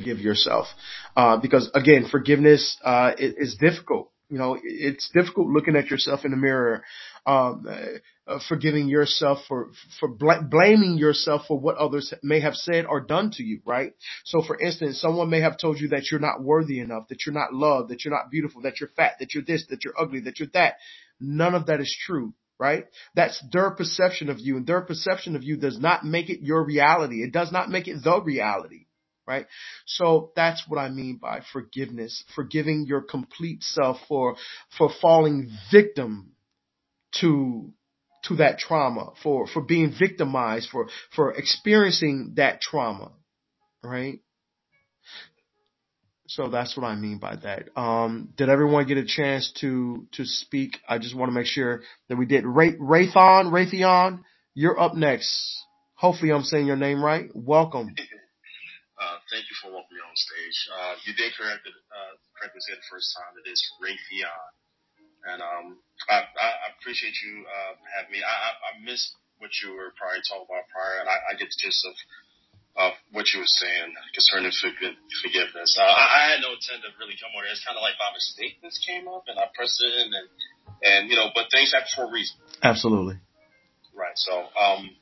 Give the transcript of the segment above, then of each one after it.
forgive yourself. Uh, because again, forgiveness, uh, is difficult. You know, it's difficult looking at yourself in the mirror, um, uh, forgiving yourself for, for bl- blaming yourself for what others may have said or done to you, right? So for instance, someone may have told you that you're not worthy enough, that you're not loved, that you're not beautiful, that you're fat, that you're this, that you're ugly, that you're that. None of that is true right? That's their perception of you and their perception of you does not make it your reality. It does not make it the reality right? So that's what I mean by forgiveness, forgiving your complete self for, for falling victim to, to that trauma, for, for being victimized, for, for experiencing that trauma, right? So that's what I mean by that. Um, did everyone get a chance to, to speak? I just want to make sure that we did. Ray, Raython, Raytheon, you're up next. Hopefully I'm saying your name right. Welcome. Uh, thank you for welcoming me on stage. Uh, you did correct it, uh, correctly say the first time. It is Raytheon. And, um, I, I appreciate you, uh, having me. I, I, I missed what you were probably talking about prior, and I, I get the gist of, of what you were saying concerning forgiveness. Uh, I, I had no intent to really come on here. It's kind of like by mistake this came up, and I pressed it in, and, and, you know, but things happen for a reason. Absolutely. Right. So, um,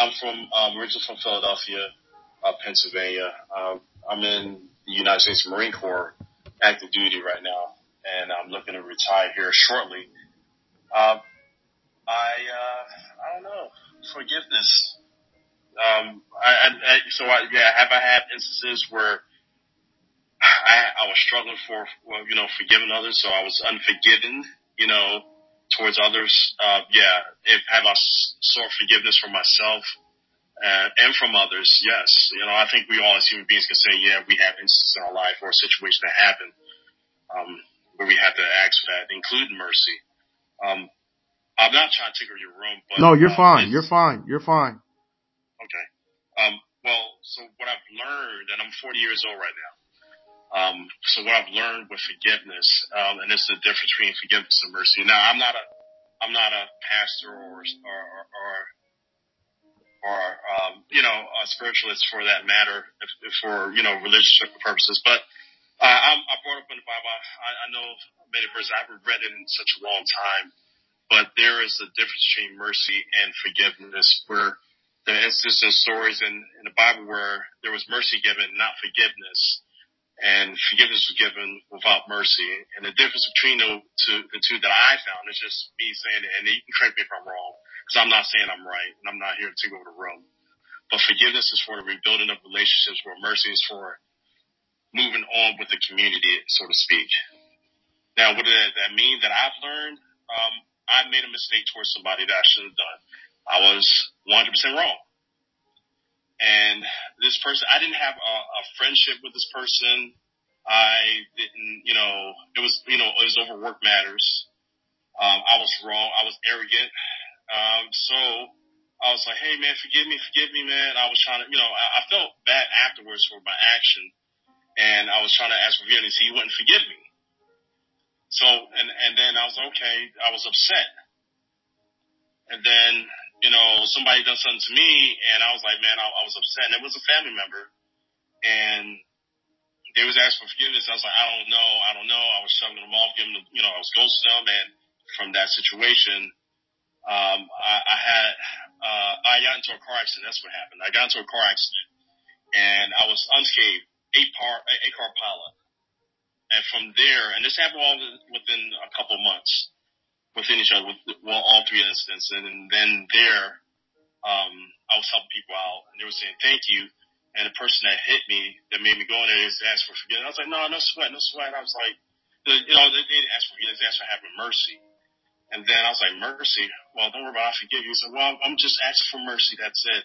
I'm from, um, originally from Philadelphia uh, Pennsylvania. Um, I'm in United States Marine Corps active duty right now, and I'm looking to retire here shortly. Um, I uh, I don't know forgiveness. Um, I, I, I so I yeah have I had instances where I I was struggling for well you know forgiving others, so I was unforgiven you know towards others. Uh, yeah, if have I sought forgiveness for myself uh, and from others, yes. You know, I think we all as human beings can say, yeah, we have instances in our life or a situation that happened um, where we have to ask for that, including mercy. Um, I'm not trying to take over your room, but no, you're uh, fine. You're fine. You're fine. Okay. Um, well, so what I've learned, and I'm 40 years old right now. Um, so what I've learned with forgiveness, um, and this is the difference between forgiveness and mercy. Now, I'm not a, I'm not a pastor or, or, or or um, you know a spiritualist for that matter, if, if for you know religious purposes. But uh, I'm, I brought up in the Bible. I, I know many verses. I haven't read it in such a long time, but there is a difference between mercy and forgiveness. Where there instances stories in, in the Bible where there was mercy given, not forgiveness, and forgiveness was given without mercy. And the difference between the two, the two that I found is just me saying it. And you can correct me if I'm wrong because I'm not saying I'm right and I'm not here to over the room. But forgiveness is for the rebuilding of relationships where mercy is for moving on with the community, so to speak. Now, what does that mean that I've learned? Um, I made a mistake towards somebody that I shouldn't have done. I was 100% wrong. And this person, I didn't have a, a friendship with this person. I didn't, you know, it was, you know, it was over work matters. Um, I was wrong. I was arrogant. Um, so I was like, hey man, forgive me, forgive me, man. I was trying to, you know, I, I felt bad afterwards for my action and I was trying to ask forgiveness. He wouldn't forgive me. So, and, and then I was okay. I was upset. And then, you know, somebody done something to me and I was like, man, I, I was upset. And it was a family member and they was asking for forgiveness. I was like, I don't know. I don't know. I was shoving them off, giving them, you know, I was ghosting them. And from that situation, um, I, I had, uh, I got into a car accident. That's what happened. I got into a car accident and I was unscathed, eight car, eight car pileup. And from there, and this happened all within a couple months within each other, with well, all three incidents. And then there, um, I was helping people out and they were saying, thank you. And the person that hit me, that made me go in there, is ask for forgiveness. I was like, no, no sweat, no sweat. I was like, you know, they, they didn't ask for forgiveness, they asked for having mercy. And then I was like, mercy? Well, don't worry about it. I forgive you. He said, well, I'm just asking for mercy. That's it.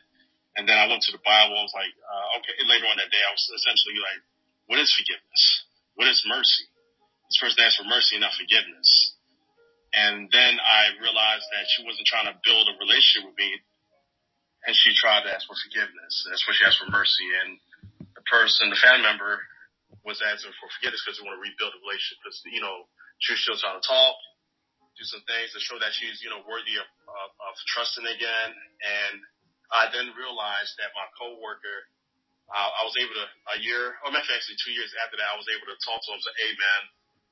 And then I went to the Bible. I was like, uh, okay. Later on that day, I was essentially like, what is forgiveness? What is mercy? This person asked for mercy, not forgiveness. And then I realized that she wasn't trying to build a relationship with me. And she tried to ask for forgiveness. That's what she asked for mercy. And the person, the family member was asking for forgiveness because they want to rebuild a relationship because, you know, she was still trying to talk do some things to show that she's, you know, worthy of, of, of trusting again. And I then realized that my coworker uh, I was able to a year, or actually two years after that, I was able to talk to him and say, "Hey, man,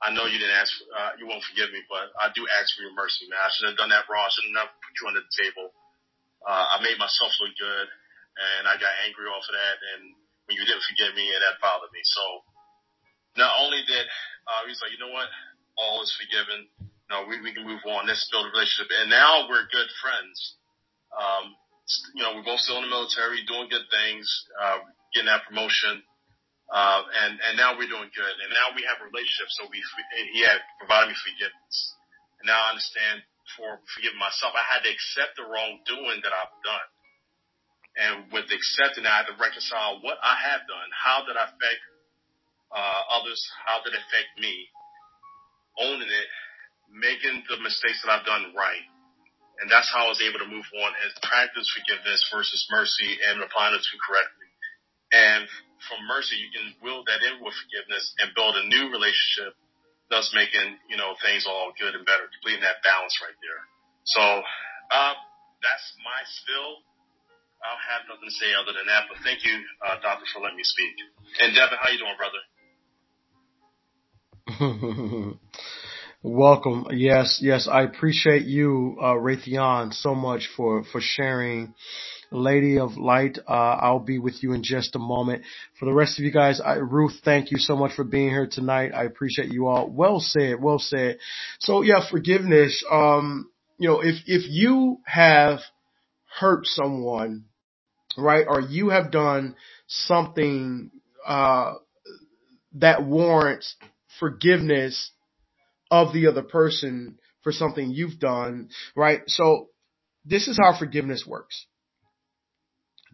I know you didn't ask, uh, you won't forgive me, but I do ask for your mercy, man. I should have done that wrong. I should have put you under the table. Uh, I made myself look good, and I got angry off of that. And when you didn't forgive me, and that bothered me. So not only did uh, he's like, you know what, all is forgiven. No, we, we can move on. Let's build a relationship. And now we're good friends. Um, you know, we're both still in the military, doing good things, uh, getting that promotion. Uh, and, and now we're doing good. And now we have a relationship. So we, he had provided me forgiveness. And now I understand for forgiving myself, I had to accept the wrongdoing that I've done. And with accepting I had to reconcile what I have done. How did I affect, uh, others? How did it affect me? Owning it, making the mistakes that I've done right. And that's how I was able to move on and practice forgiveness versus mercy and applying the two correctly. And from mercy, you can will that in with forgiveness and build a new relationship, thus making, you know, things all good and better, completing that balance right there. So, uh, that's my spill. I don't have nothing to say other than that, but thank you, uh, doctor, for letting me speak. And Devin, how you doing, brother? Welcome. Yes, yes, I appreciate you, uh, Raytheon, so much for, for sharing Lady of Light. Uh, I'll be with you in just a moment. For the rest of you guys, I, Ruth, thank you so much for being here tonight. I appreciate you all. Well said, well said. So yeah, forgiveness. Um, you know, if, if you have hurt someone, right, or you have done something, uh, that warrants forgiveness of the other person for something you've done, right? So this is how forgiveness works.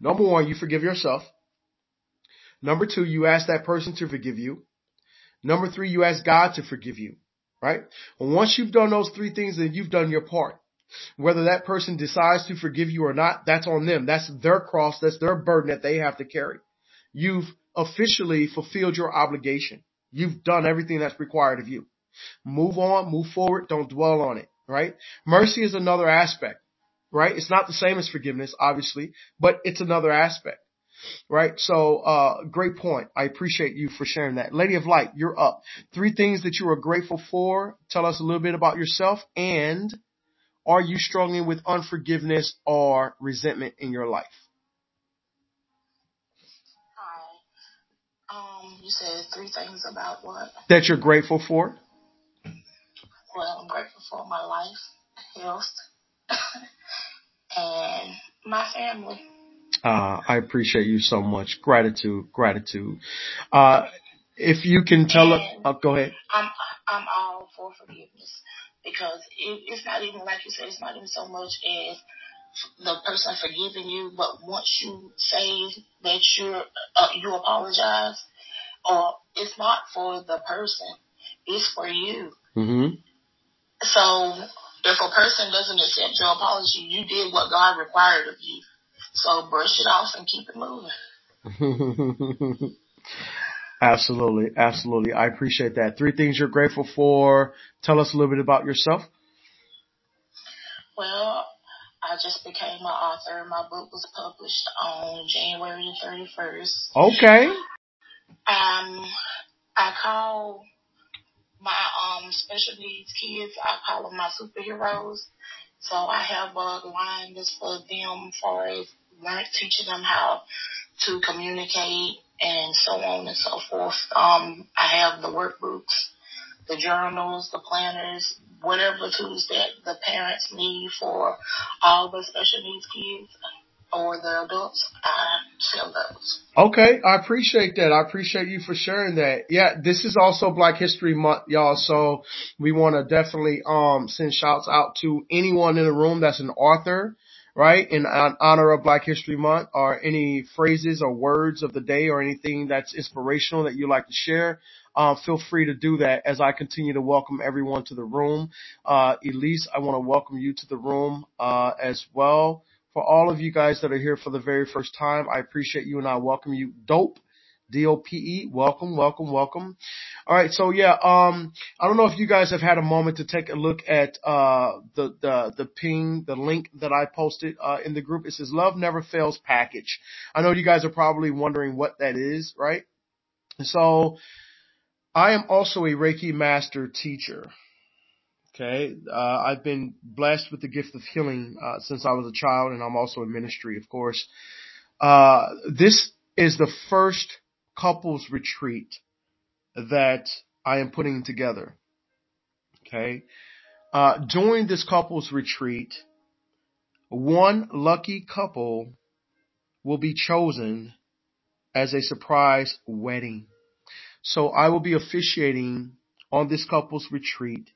Number one, you forgive yourself. Number two, you ask that person to forgive you. Number three, you ask God to forgive you, right? And once you've done those three things, then you've done your part. Whether that person decides to forgive you or not, that's on them. That's their cross. That's their burden that they have to carry. You've officially fulfilled your obligation. You've done everything that's required of you. Move on, move forward, don't dwell on it, right? Mercy is another aspect right? It's not the same as forgiveness, obviously, but it's another aspect, right? So, uh, great point. I appreciate you for sharing that. Lady of Light, you're up. Three things that you are grateful for. Tell us a little bit about yourself and are you struggling with unforgiveness or resentment in your life? Hi. Um, you said three things about what? That you're grateful for. Well, I'm grateful for my life, health, and my family. Uh, I appreciate you so much. Gratitude, gratitude. Uh, if you can tell us, oh, go ahead. I'm, I'm all for forgiveness because it, it's not even like you said, it's not even so much as the person forgiving you, but once you say that you're, uh, you apologize, or it's not for the person, it's for you. Mm-hmm. So if a person doesn't accept your apology, you did what God required of you. So brush it off and keep it moving. absolutely, absolutely. I appreciate that. Three things you're grateful for. Tell us a little bit about yourself. Well, I just became an author. My book was published on January the 31st. Okay. Um, I call my um special needs kids, I call them my superheroes. So I have a line that's for them for learn teaching them how to communicate and so on and so forth. Um, I have the workbooks, the journals, the planners, whatever tools that the parents need for all the special needs kids or the adults, I sell those. Okay, I appreciate that. I appreciate you for sharing that. Yeah, this is also Black History Month, y'all. So we want to definitely um send shouts out to anyone in the room that's an author, right? In honor of Black History Month, or any phrases or words of the day, or anything that's inspirational that you'd like to share. Um, feel free to do that as I continue to welcome everyone to the room. Uh, Elise, I want to welcome you to the room uh, as well for all of you guys that are here for the very first time. I appreciate you and I welcome you. Dope. D-O-P-E. Welcome, welcome, welcome. All right. So yeah, um, I don't know if you guys have had a moment to take a look at, uh, the, the, the ping, the link that I posted, uh, in the group. It says love never fails package. I know you guys are probably wondering what that is, right? So I am also a Reiki master teacher. Okay. Uh, I've been blessed with the gift of healing, uh, since I was a child and I'm also in ministry, of course. Uh, this is the first couples retreat that I am putting together. Okay. Uh, during this couples retreat, one lucky couple will be chosen as a surprise wedding. So I will be officiating on this couples retreat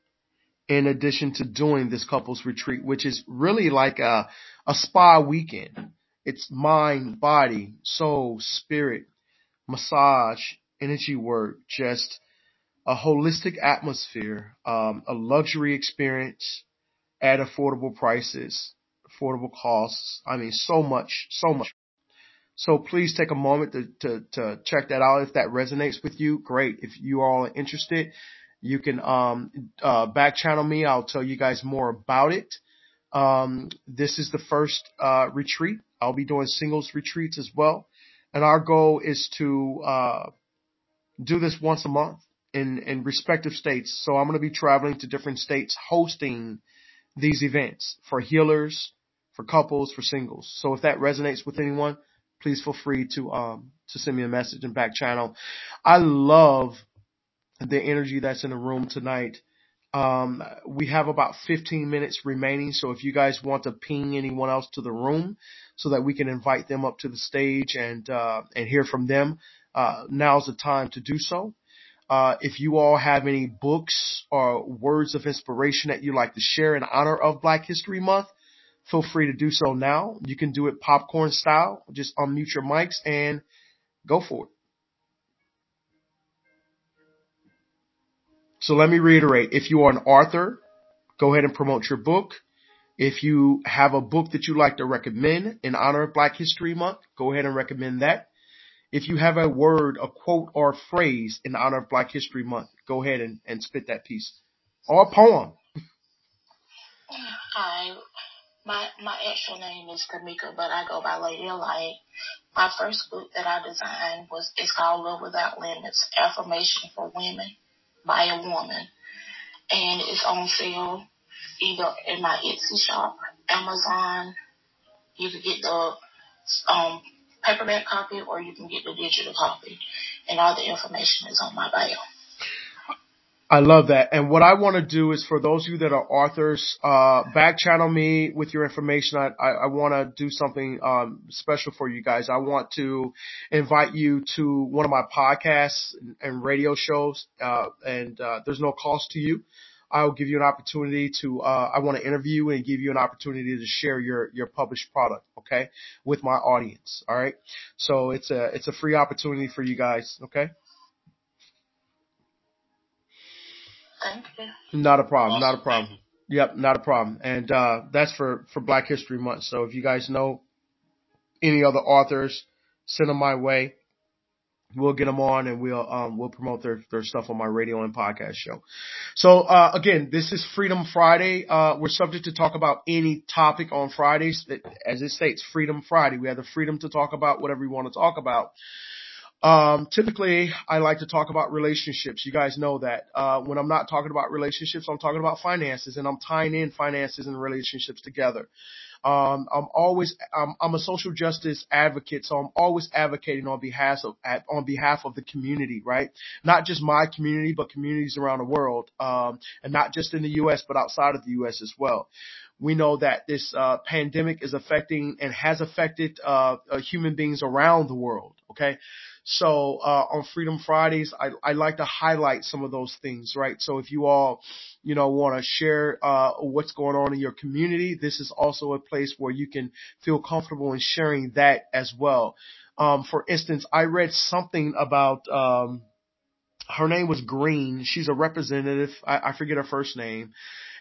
in addition to doing this couples retreat, which is really like a, a spa weekend. It's mind, body, soul, spirit, massage, energy work, just a holistic atmosphere, um, a luxury experience at affordable prices, affordable costs. I mean, so much, so much. So please take a moment to, to, to check that out. If that resonates with you, great. If you all are interested, you can, um, uh, back channel me. I'll tell you guys more about it. Um, this is the first, uh, retreat. I'll be doing singles retreats as well. And our goal is to, uh, do this once a month in, in respective states. So I'm going to be traveling to different states hosting these events for healers, for couples, for singles. So if that resonates with anyone, please feel free to, um, to send me a message in back channel. I love the energy that's in the room tonight. Um, we have about 15 minutes remaining. So if you guys want to ping anyone else to the room so that we can invite them up to the stage and, uh, and hear from them, uh, now's the time to do so. Uh, if you all have any books or words of inspiration that you'd like to share in honor of Black History Month, feel free to do so now. You can do it popcorn style. Just unmute your mics and go for it. So let me reiterate. If you are an author, go ahead and promote your book. If you have a book that you'd like to recommend in honor of Black History Month, go ahead and recommend that. If you have a word, a quote, or a phrase in honor of Black History Month, go ahead and, and spit that piece. Or a poem. Hi. My my actual name is Kamika, but I go by Lady Light. My first book that I designed was it's called Love Without Limits, Affirmation for Women by a Woman. And it's on sale either in my Etsy shop, Amazon. You can get the um, paperback copy or you can get the digital copy. And all the information is on my bio. I love that. And what I want to do is for those of you that are authors, uh, back channel me with your information. I, I, I want to do something, um, special for you guys. I want to invite you to one of my podcasts and radio shows. Uh, and, uh, there's no cost to you. I'll give you an opportunity to, uh, I want to interview and give you an opportunity to share your, your published product. Okay. With my audience. All right. So it's a, it's a free opportunity for you guys. Okay. Thank you. Not a problem. Not a problem. Yep, not a problem. And uh, that's for for Black History Month. So if you guys know any other authors, send them my way. We'll get them on and we'll um we'll promote their their stuff on my radio and podcast show. So uh again, this is Freedom Friday. Uh we're subject to talk about any topic on Fridays. As it states, Freedom Friday. We have the freedom to talk about whatever we want to talk about. Um, typically I like to talk about relationships. You guys know that. Uh, when I'm not talking about relationships, I'm talking about finances and I'm tying in finances and relationships together. Um, I'm always, I'm, I'm, a social justice advocate, so I'm always advocating on behalf of, on behalf of the community, right? Not just my community, but communities around the world, um, and not just in the U.S., but outside of the U.S. as well. We know that this uh, pandemic is affecting and has affected uh, uh, human beings around the world. Okay, so uh, on Freedom Fridays, I, I like to highlight some of those things, right? So if you all, you know, want to share uh, what's going on in your community, this is also a place where you can feel comfortable in sharing that as well. Um, for instance, I read something about um, her name was Green. She's a representative. I, I forget her first name.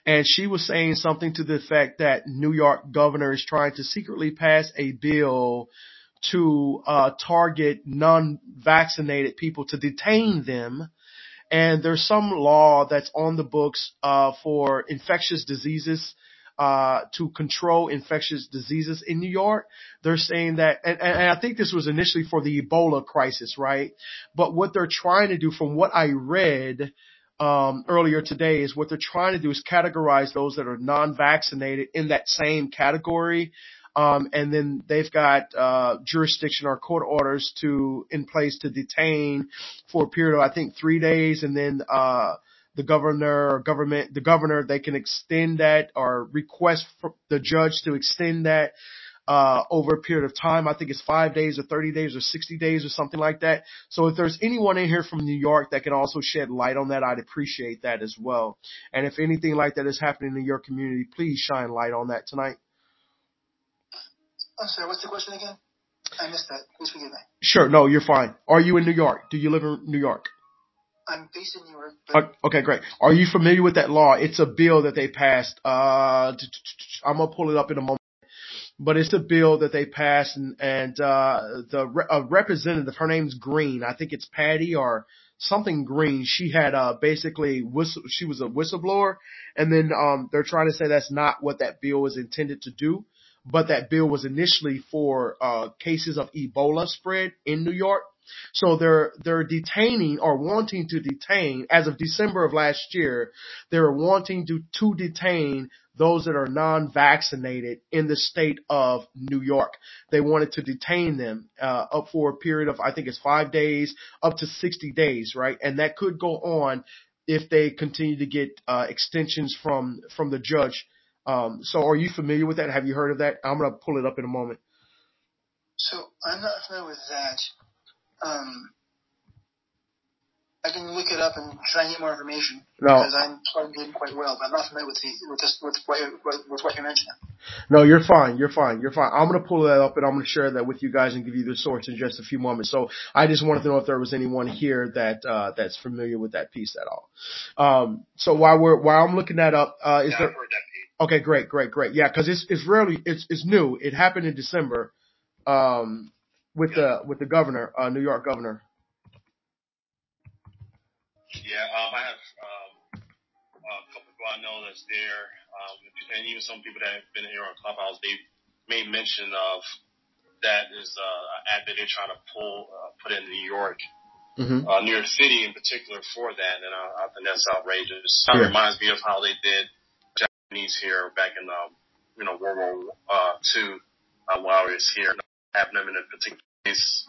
And she was saying something to the effect that New York governor is trying to secretly pass a bill to uh, target non-vaccinated people to detain them and there's some law that's on the books uh, for infectious diseases uh, to control infectious diseases in New York. They're saying that, and, and I think this was initially for the Ebola crisis, right? But what they're trying to do, from what I read um, earlier today, is what they're trying to do is categorize those that are non-vaccinated in that same category. Um, and then they've got uh, jurisdiction or court orders to in place to detain for a period of I think three days, and then uh, the governor or government, the governor, they can extend that or request the judge to extend that uh, over a period of time. I think it's five days or 30 days or 60 days or something like that. So if there's anyone in here from New York that can also shed light on that, I'd appreciate that as well. And if anything like that is happening in your community, please shine light on that tonight. I'm sorry, what's the question again? I missed that. Please forgive me. Sure, no, you're fine. Are you in New York? Do you live in New York? I'm based in New York. But... Okay, great. Are you familiar with that law? It's a bill that they passed. Uh, I'm gonna pull it up in a moment. But it's a bill that they passed, and, and uh, the a representative, her name's Green. I think it's Patty or something Green. She had uh, basically whistle. She was a whistleblower, and then um, they're trying to say that's not what that bill was intended to do. But that bill was initially for uh, cases of Ebola spread in New York so they're, they're detaining or wanting to detain as of December of last year, they're wanting to, to detain those that are non-vaccinated in the state of New York. They wanted to detain them, uh, up for a period of, I think it's five days, up to 60 days, right? And that could go on if they continue to get, uh, extensions from, from the judge. Um, so are you familiar with that? Have you heard of that? I'm going to pull it up in a moment. So I'm not familiar with that. Um, I can look it up and try and get more information no. because I'm plugged in quite well, but I'm not familiar with the, with this with what, with what you're mentioning. No, you're fine. You're fine. You're fine. I'm gonna pull that up and I'm gonna share that with you guys and give you the source in just a few moments. So I just wanted to know if there was anyone here that uh, that's familiar with that piece at all. Um, so while we're while I'm looking that up, uh, is yeah, there? Okay, great, great, great. Yeah, because it's it's really it's it's new. It happened in December. Um, with the with the governor, uh, New York governor? Yeah, um, I have um, a couple people I know that's there, um, and even some people that have been here on Clubhouse. They made mention of that is uh, an ad that they're trying to pull uh, put in New York. Mm-hmm. Uh, New York City in particular for that, and I, I think that's outrageous. It yeah. reminds me of how they did Japanese here back in, um, you know, World War uh, Two uh, while I was here having them in a particular place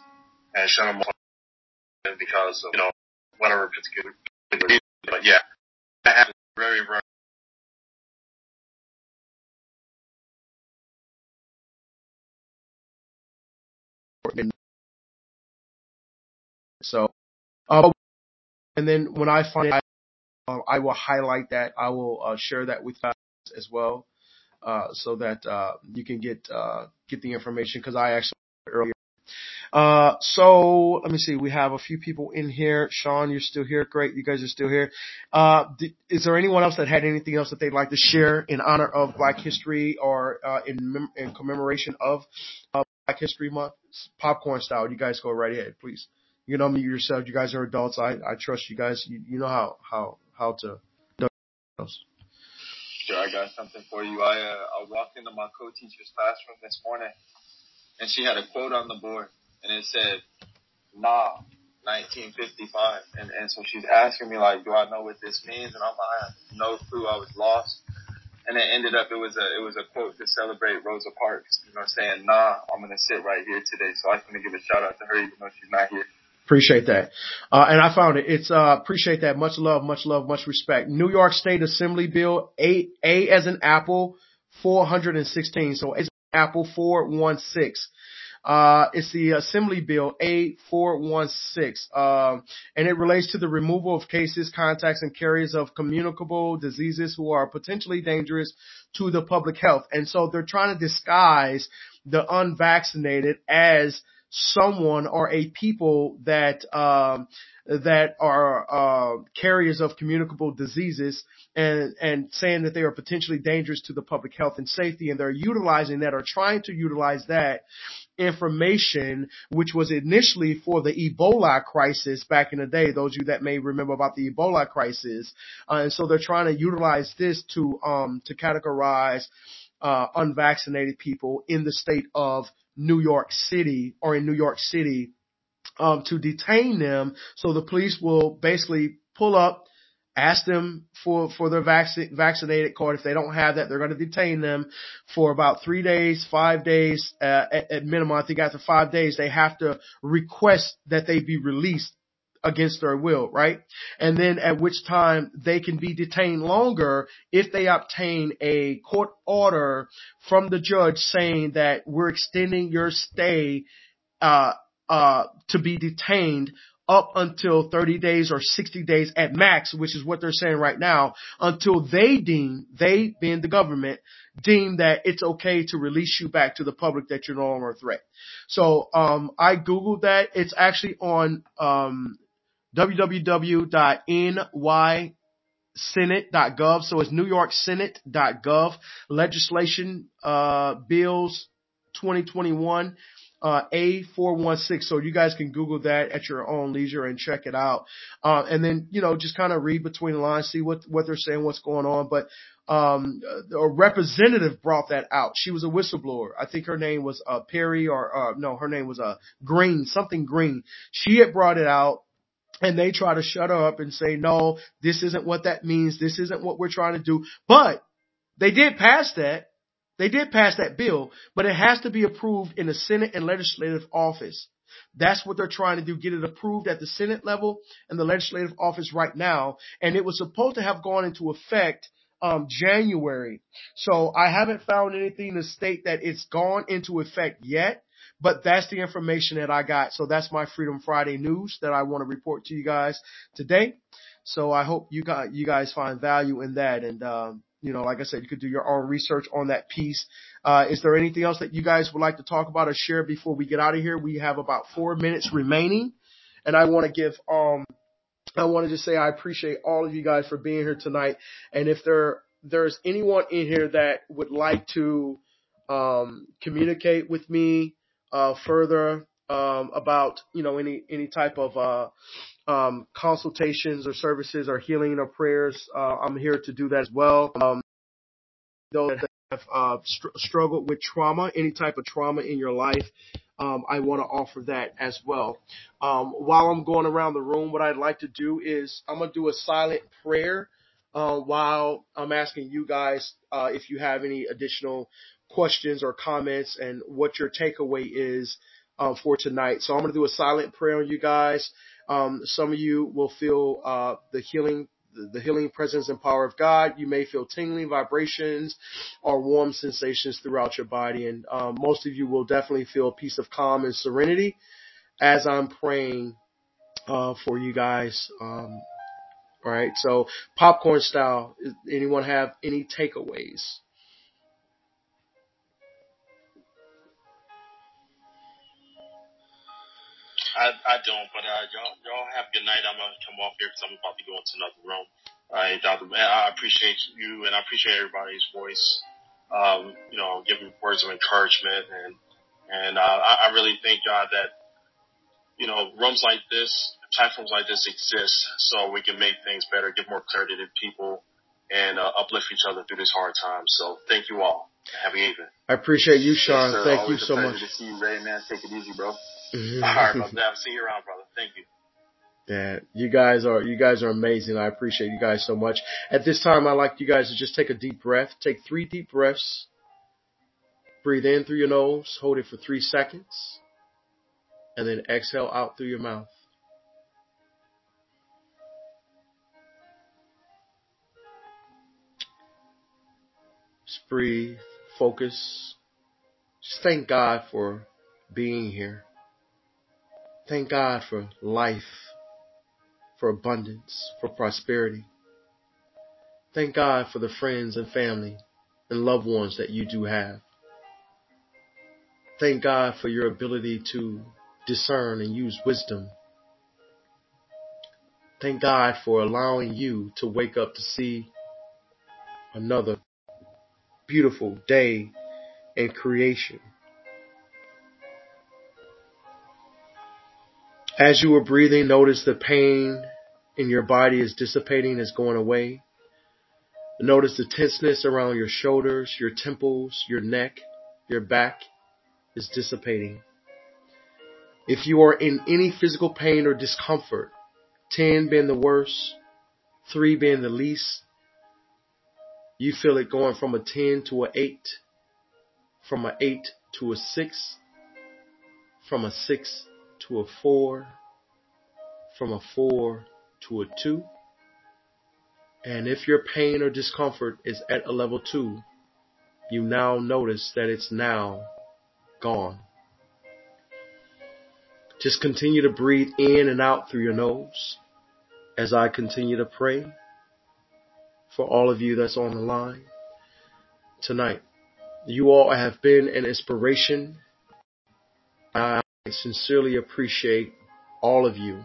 and shut them off because of, you know, whatever particular reason. But yeah, that happens very, very So, uh, and then when I find it, I, uh, I will highlight that. I will uh, share that with you as well, uh, so that uh, you can get uh, get the information because I actually earlier. Uh, so let me see. We have a few people in here. Sean, you're still here. Great. You guys are still here. Uh, is there anyone else that had anything else that they'd like to share in honor of Black History or, uh, in, mem- in commemoration of, Black History Month? Popcorn style. You guys go right ahead, please. You know me yourself. You guys are adults. I, I trust you guys. You, you know how, how, how to Sure, I got something for you. I, uh, I walked into my co-teacher's classroom this morning and she had a quote on the board, and it said, "Nah, 1955." And and so she's asking me like, "Do I know what this means?" And I'm like, no clue. I was lost. And it ended up it was a it was a quote to celebrate Rosa Parks, you know, saying, "Nah, I'm gonna sit right here today." So I just want to give a shout out to her, even though she's not here. Appreciate that. Uh, and I found it. It's, uh, appreciate that. Much love, much love, much respect. New York State Assembly Bill, A, A as an apple, 416. So it's Apple 416. Uh, it's the Assembly Bill A416, um, and it relates to the removal of cases, contacts, and carriers of communicable diseases who are potentially dangerous to the public health. And so they're trying to disguise the unvaccinated as someone or a people that um, that are uh, carriers of communicable diseases and and saying that they are potentially dangerous to the public health and safety and they're utilizing that or trying to utilize that information, which was initially for the Ebola crisis back in the day. Those of you that may remember about the Ebola crisis, uh, and so they're trying to utilize this to um, to categorize uh, unvaccinated people in the state of New York City or in New York City um, to detain them. So the police will basically pull up ask them for, for their vac- vaccinated card. If they don't have that, they're going to detain them for about three days, five days, uh, at, at minimum. I think after five days, they have to request that they be released against their will, right? And then at which time they can be detained longer if they obtain a court order from the judge saying that we're extending your stay, uh, uh, to be detained up until 30 days or 60 days at max, which is what they're saying right now, until they deem, they being the government, deem that it's okay to release you back to the public that you're no longer a threat. So, um, I Googled that. It's actually on, um, www.nysenate.gov. So it's newyorksenate.gov legislation, uh, bills 2021 uh, A416. So you guys can Google that at your own leisure and check it out. Uh, and then, you know, just kind of read between the lines, see what, what they're saying, what's going on. But, um, a representative brought that out. She was a whistleblower. I think her name was, uh, Perry or, uh, no, her name was, uh, Green, something Green. She had brought it out and they try to shut her up and say, no, this isn't what that means. This isn't what we're trying to do. But they did pass that. They did pass that bill, but it has to be approved in the Senate and legislative office. That's what they're trying to do, get it approved at the Senate level and the legislative office right now. And it was supposed to have gone into effect um, January. So I haven't found anything to state that it's gone into effect yet, but that's the information that I got. So that's my Freedom Friday news that I want to report to you guys today. So I hope you got, you guys find value in that. And, um, you know, like I said, you could do your own research on that piece. Uh, is there anything else that you guys would like to talk about or share before we get out of here? We have about four minutes remaining and I want to give, um, I want to just say I appreciate all of you guys for being here tonight. And if there, there's anyone in here that would like to, um, communicate with me, uh, further, um, about, you know, any, any type of, uh, um, consultations or services or healing or prayers, uh, I'm here to do that as well. Um, those that have uh, str- struggled with trauma, any type of trauma in your life, um, I want to offer that as well. Um, while I'm going around the room, what I'd like to do is I'm gonna do a silent prayer uh, while I'm asking you guys uh, if you have any additional questions or comments and what your takeaway is uh, for tonight. So I'm gonna do a silent prayer on you guys. Um, some of you will feel uh, the healing, the healing presence and power of God. You may feel tingling vibrations or warm sensations throughout your body, and um, most of you will definitely feel a piece of calm and serenity as I'm praying uh, for you guys. Um, right, so popcorn style. Anyone have any takeaways? I, I don't, but uh, y'all y'all have a good night. I'm gonna come off here because I'm about to go into another room. All right, Doctor. I appreciate you and I appreciate everybody's voice. Um, you know, giving words of encouragement and and uh, I, I really thank God that you know rooms like this, platforms like this exist so we can make things better, give more clarity to people, and uh, uplift each other through this hard time. So thank you all. Have a good evening. I appreciate you, Sean. Yes, thank Always you so much. To see you, Ray, man. Take it easy, bro. Mm-hmm. All right, brother. See you around, brother. Thank you. Yeah, you guys are you guys are amazing. I appreciate you guys so much. At this time, I like you guys to just take a deep breath. Take three deep breaths. Breathe in through your nose. Hold it for three seconds, and then exhale out through your mouth. Breathe. Focus. Just thank God for being here. Thank God for life, for abundance, for prosperity. Thank God for the friends and family and loved ones that you do have. Thank God for your ability to discern and use wisdom. Thank God for allowing you to wake up to see another beautiful day in creation. As you are breathing, notice the pain in your body is dissipating, is going away. Notice the tenseness around your shoulders, your temples, your neck, your back is dissipating. If you are in any physical pain or discomfort, 10 being the worst, 3 being the least, you feel it going from a 10 to an 8, from an 8 to a 6, from a 6 to a 4, from a 4 to a 2. And if your pain or discomfort is at a level 2, you now notice that it's now gone. Just continue to breathe in and out through your nose as I continue to pray for all of you that's on the line tonight. You all have been an inspiration. I sincerely appreciate all of you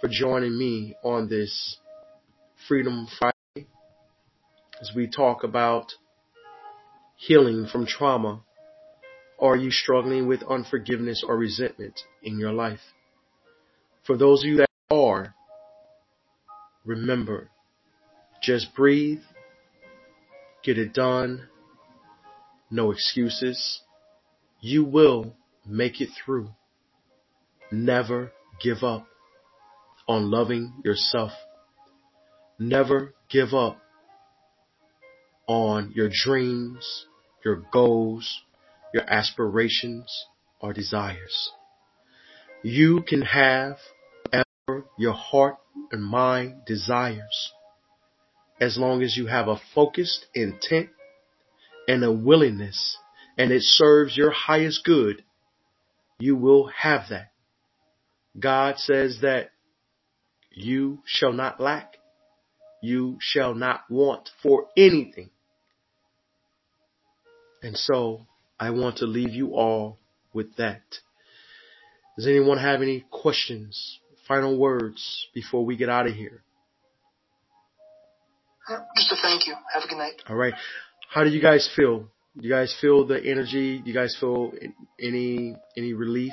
for joining me on this Freedom Friday as we talk about healing from trauma. Are you struggling with unforgiveness or resentment in your life? For those of you that are, remember, just breathe, get it done, no excuses. You will make it through. Never give up on loving yourself. Never give up on your dreams, your goals, your aspirations or desires. You can have whatever your heart and mind desires as long as you have a focused intent and a willingness and it serves your highest good, you will have that. God says that you shall not lack. You shall not want for anything. And so I want to leave you all with that. Does anyone have any questions, final words before we get out of here? Just a thank you. Have a good night. All right. How do you guys feel? Do you guys feel the energy? Do you guys feel any any relief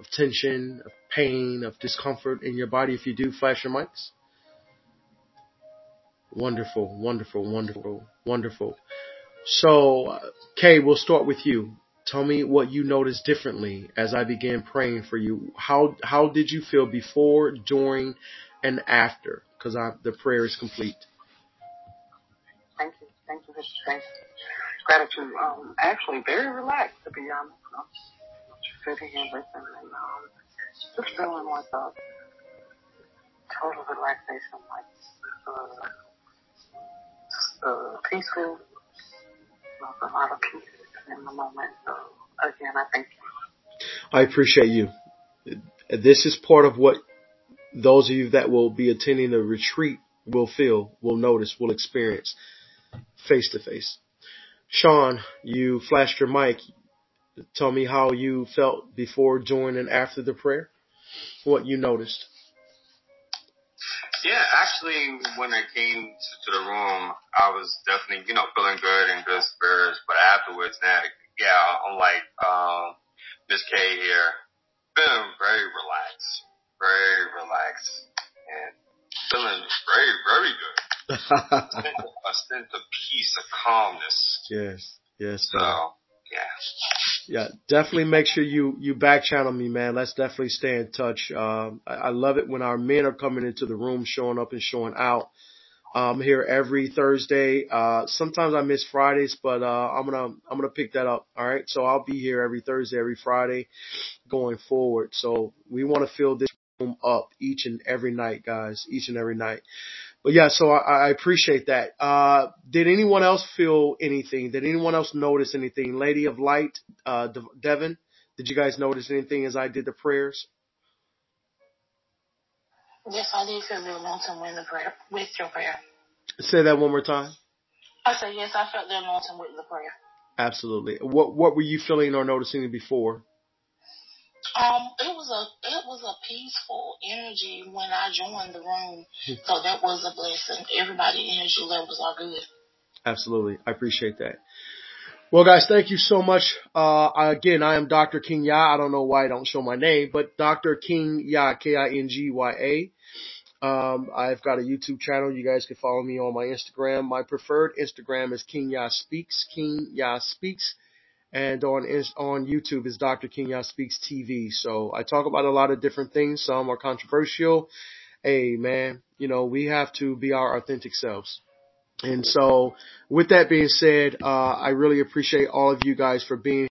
of tension, of pain, of discomfort in your body? If you do, flash your mics. Wonderful, wonderful, wonderful, wonderful. So, Kay, we'll start with you. Tell me what you noticed differently as I began praying for you. How how did you feel before, during, and after? Because the prayer is complete. Thank you, Mr. Thanks. Gratitude. Um, actually, very relaxed to be honest. I'm just sitting here listening and um, just feeling like a total relaxation, like uh, uh, peaceful a lot of peace in the moment. So again, I thank you. I appreciate you. This is part of what those of you that will be attending the retreat will feel, will notice, will experience face to face. Sean, you flashed your mic. Tell me how you felt before, during, and after the prayer. What you noticed. Yeah, actually, when I came to the room, I was definitely, you know, feeling good and good spirits. But afterwards, now, yeah, I'm like, um, Miss K here, feeling very relaxed, very relaxed, and feeling very, very good. A sense of peace, of calmness. Yes, yes. So, yeah yeah, definitely make sure you, you back channel me, man. Let's definitely stay in touch. Um, I, I, love it when our men are coming into the room, showing up and showing out. I'm here every Thursday. Uh, sometimes I miss Fridays, but, uh, I'm gonna, I'm gonna pick that up. All right. So I'll be here every Thursday, every Friday going forward. So we want to fill this room up each and every night, guys, each and every night. But yeah, so I, I appreciate that. Uh, did anyone else feel anything? Did anyone else notice anything? Lady of Light, uh, De- Devin, did you guys notice anything as I did the prayers? Yes, I did feel the anointing with the prayer, with your prayer. Say that one more time. I said yes, I felt the anointing with the prayer. Absolutely. What What were you feeling or noticing before? Um, it was a it was a peaceful energy when I joined the room, so that was a blessing. Everybody energy levels are good. Absolutely, I appreciate that. Well, guys, thank you so much. Uh, again, I am Dr. King Ya. I don't know why I don't show my name, but Dr. King Ya, K-I-N-G-Y-A. Um, I've got a YouTube channel. You guys can follow me on my Instagram. My preferred Instagram is King Ya Speaks, King Ya Speaks. And on, on YouTube is Dr. King Ya Speaks TV. So I talk about a lot of different things. Some are controversial. Hey, man, you know, we have to be our authentic selves. And so with that being said, uh, I really appreciate all of you guys for being